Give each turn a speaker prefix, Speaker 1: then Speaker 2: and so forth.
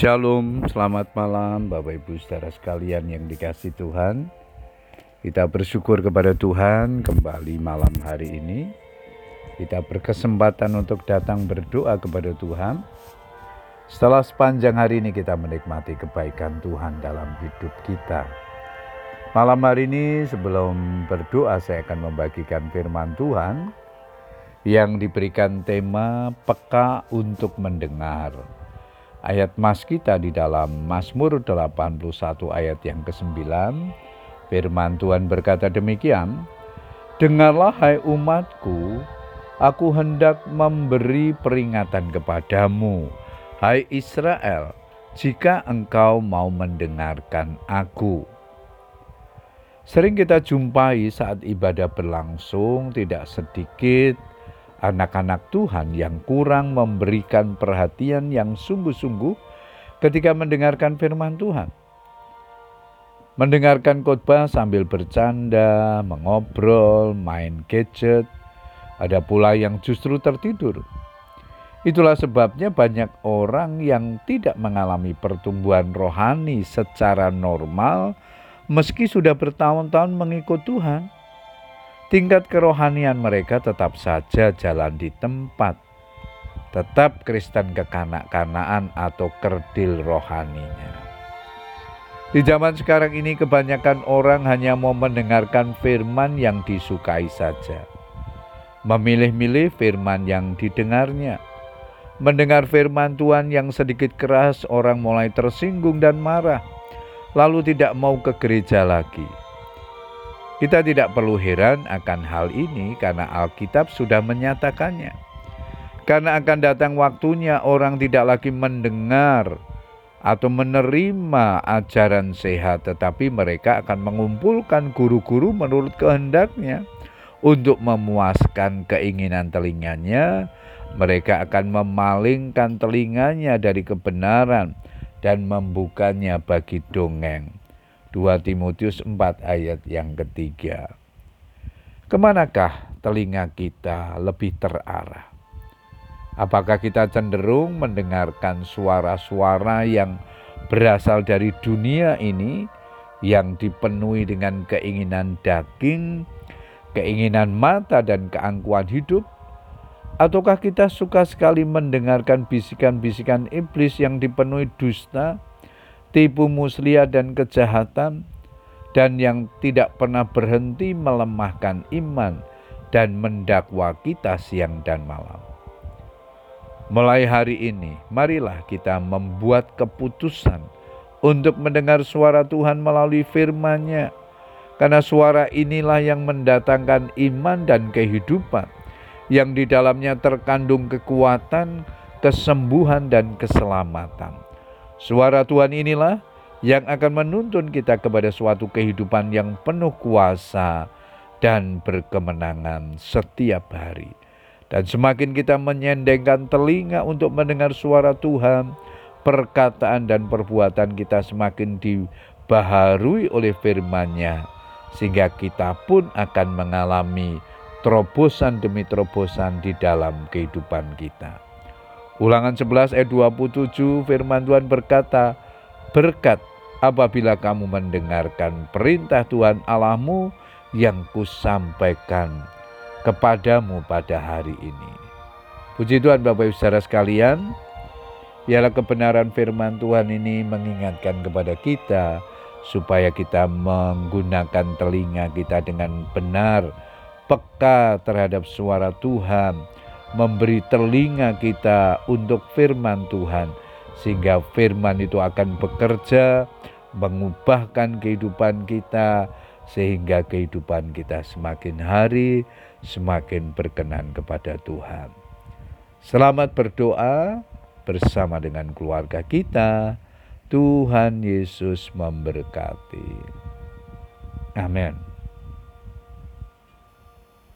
Speaker 1: Shalom, selamat malam Bapak Ibu saudara sekalian yang dikasih Tuhan. Kita bersyukur kepada Tuhan kembali malam hari ini. Kita berkesempatan untuk datang berdoa kepada Tuhan. Setelah sepanjang hari ini kita menikmati kebaikan Tuhan dalam hidup kita. Malam hari ini sebelum berdoa saya akan membagikan firman Tuhan yang diberikan tema peka untuk mendengar Ayat mas kita di dalam Mazmur 81 ayat yang ke-9, firman Tuhan berkata demikian, Dengarlah hai umatku, aku hendak memberi peringatan kepadamu, hai Israel, jika engkau mau mendengarkan aku. Sering kita jumpai saat ibadah berlangsung, tidak sedikit anak-anak Tuhan yang kurang memberikan perhatian yang sungguh-sungguh ketika mendengarkan firman Tuhan. Mendengarkan khotbah sambil bercanda, mengobrol, main gadget, ada pula yang justru tertidur. Itulah sebabnya banyak orang yang tidak mengalami pertumbuhan rohani secara normal meski sudah bertahun-tahun mengikut Tuhan tingkat kerohanian mereka tetap saja jalan di tempat. Tetap Kristen kekanak-kanaan atau kerdil rohaninya. Di zaman sekarang ini kebanyakan orang hanya mau mendengarkan firman yang disukai saja. Memilih-milih firman yang didengarnya. Mendengar firman Tuhan yang sedikit keras orang mulai tersinggung dan marah. Lalu tidak mau ke gereja lagi kita tidak perlu heran akan hal ini karena Alkitab sudah menyatakannya. Karena akan datang waktunya orang tidak lagi mendengar atau menerima ajaran sehat, tetapi mereka akan mengumpulkan guru-guru menurut kehendaknya untuk memuaskan keinginan telinganya. Mereka akan memalingkan telinganya dari kebenaran dan membukanya bagi dongeng. 2 Timotius 4 ayat yang ketiga. Ke manakah telinga kita lebih terarah? Apakah kita cenderung mendengarkan suara-suara yang berasal dari dunia ini yang dipenuhi dengan keinginan daging, keinginan mata dan keangkuhan hidup? Ataukah kita suka sekali mendengarkan bisikan-bisikan iblis yang dipenuhi dusta, tipu muslihat dan kejahatan, dan yang tidak pernah berhenti melemahkan iman dan mendakwa kita siang dan malam. Mulai hari ini, marilah kita membuat keputusan untuk mendengar suara Tuhan melalui firman-Nya, karena suara inilah yang mendatangkan iman dan kehidupan, yang di dalamnya terkandung kekuatan, kesembuhan, dan keselamatan. Suara Tuhan inilah yang akan menuntun kita kepada suatu kehidupan yang penuh kuasa dan berkemenangan setiap hari. Dan semakin kita menyendengkan telinga untuk mendengar suara Tuhan, perkataan dan perbuatan kita semakin dibaharui oleh firman-Nya, sehingga kita pun akan mengalami terobosan demi terobosan di dalam kehidupan kita. Ulangan 11 ayat 27 firman Tuhan berkata, Berkat apabila kamu mendengarkan perintah Tuhan Allahmu yang kusampaikan kepadamu pada hari ini. Puji Tuhan Bapak Ibu Saudara sekalian, ialah kebenaran firman Tuhan ini mengingatkan kepada kita supaya kita menggunakan telinga kita dengan benar, peka terhadap suara Tuhan, memberi telinga kita untuk firman Tuhan, sehingga firman itu akan bekerja, mengubahkan kehidupan kita, sehingga kehidupan kita semakin hari semakin berkenan kepada Tuhan. Selamat berdoa bersama dengan keluarga kita. Tuhan Yesus memberkati. Amin.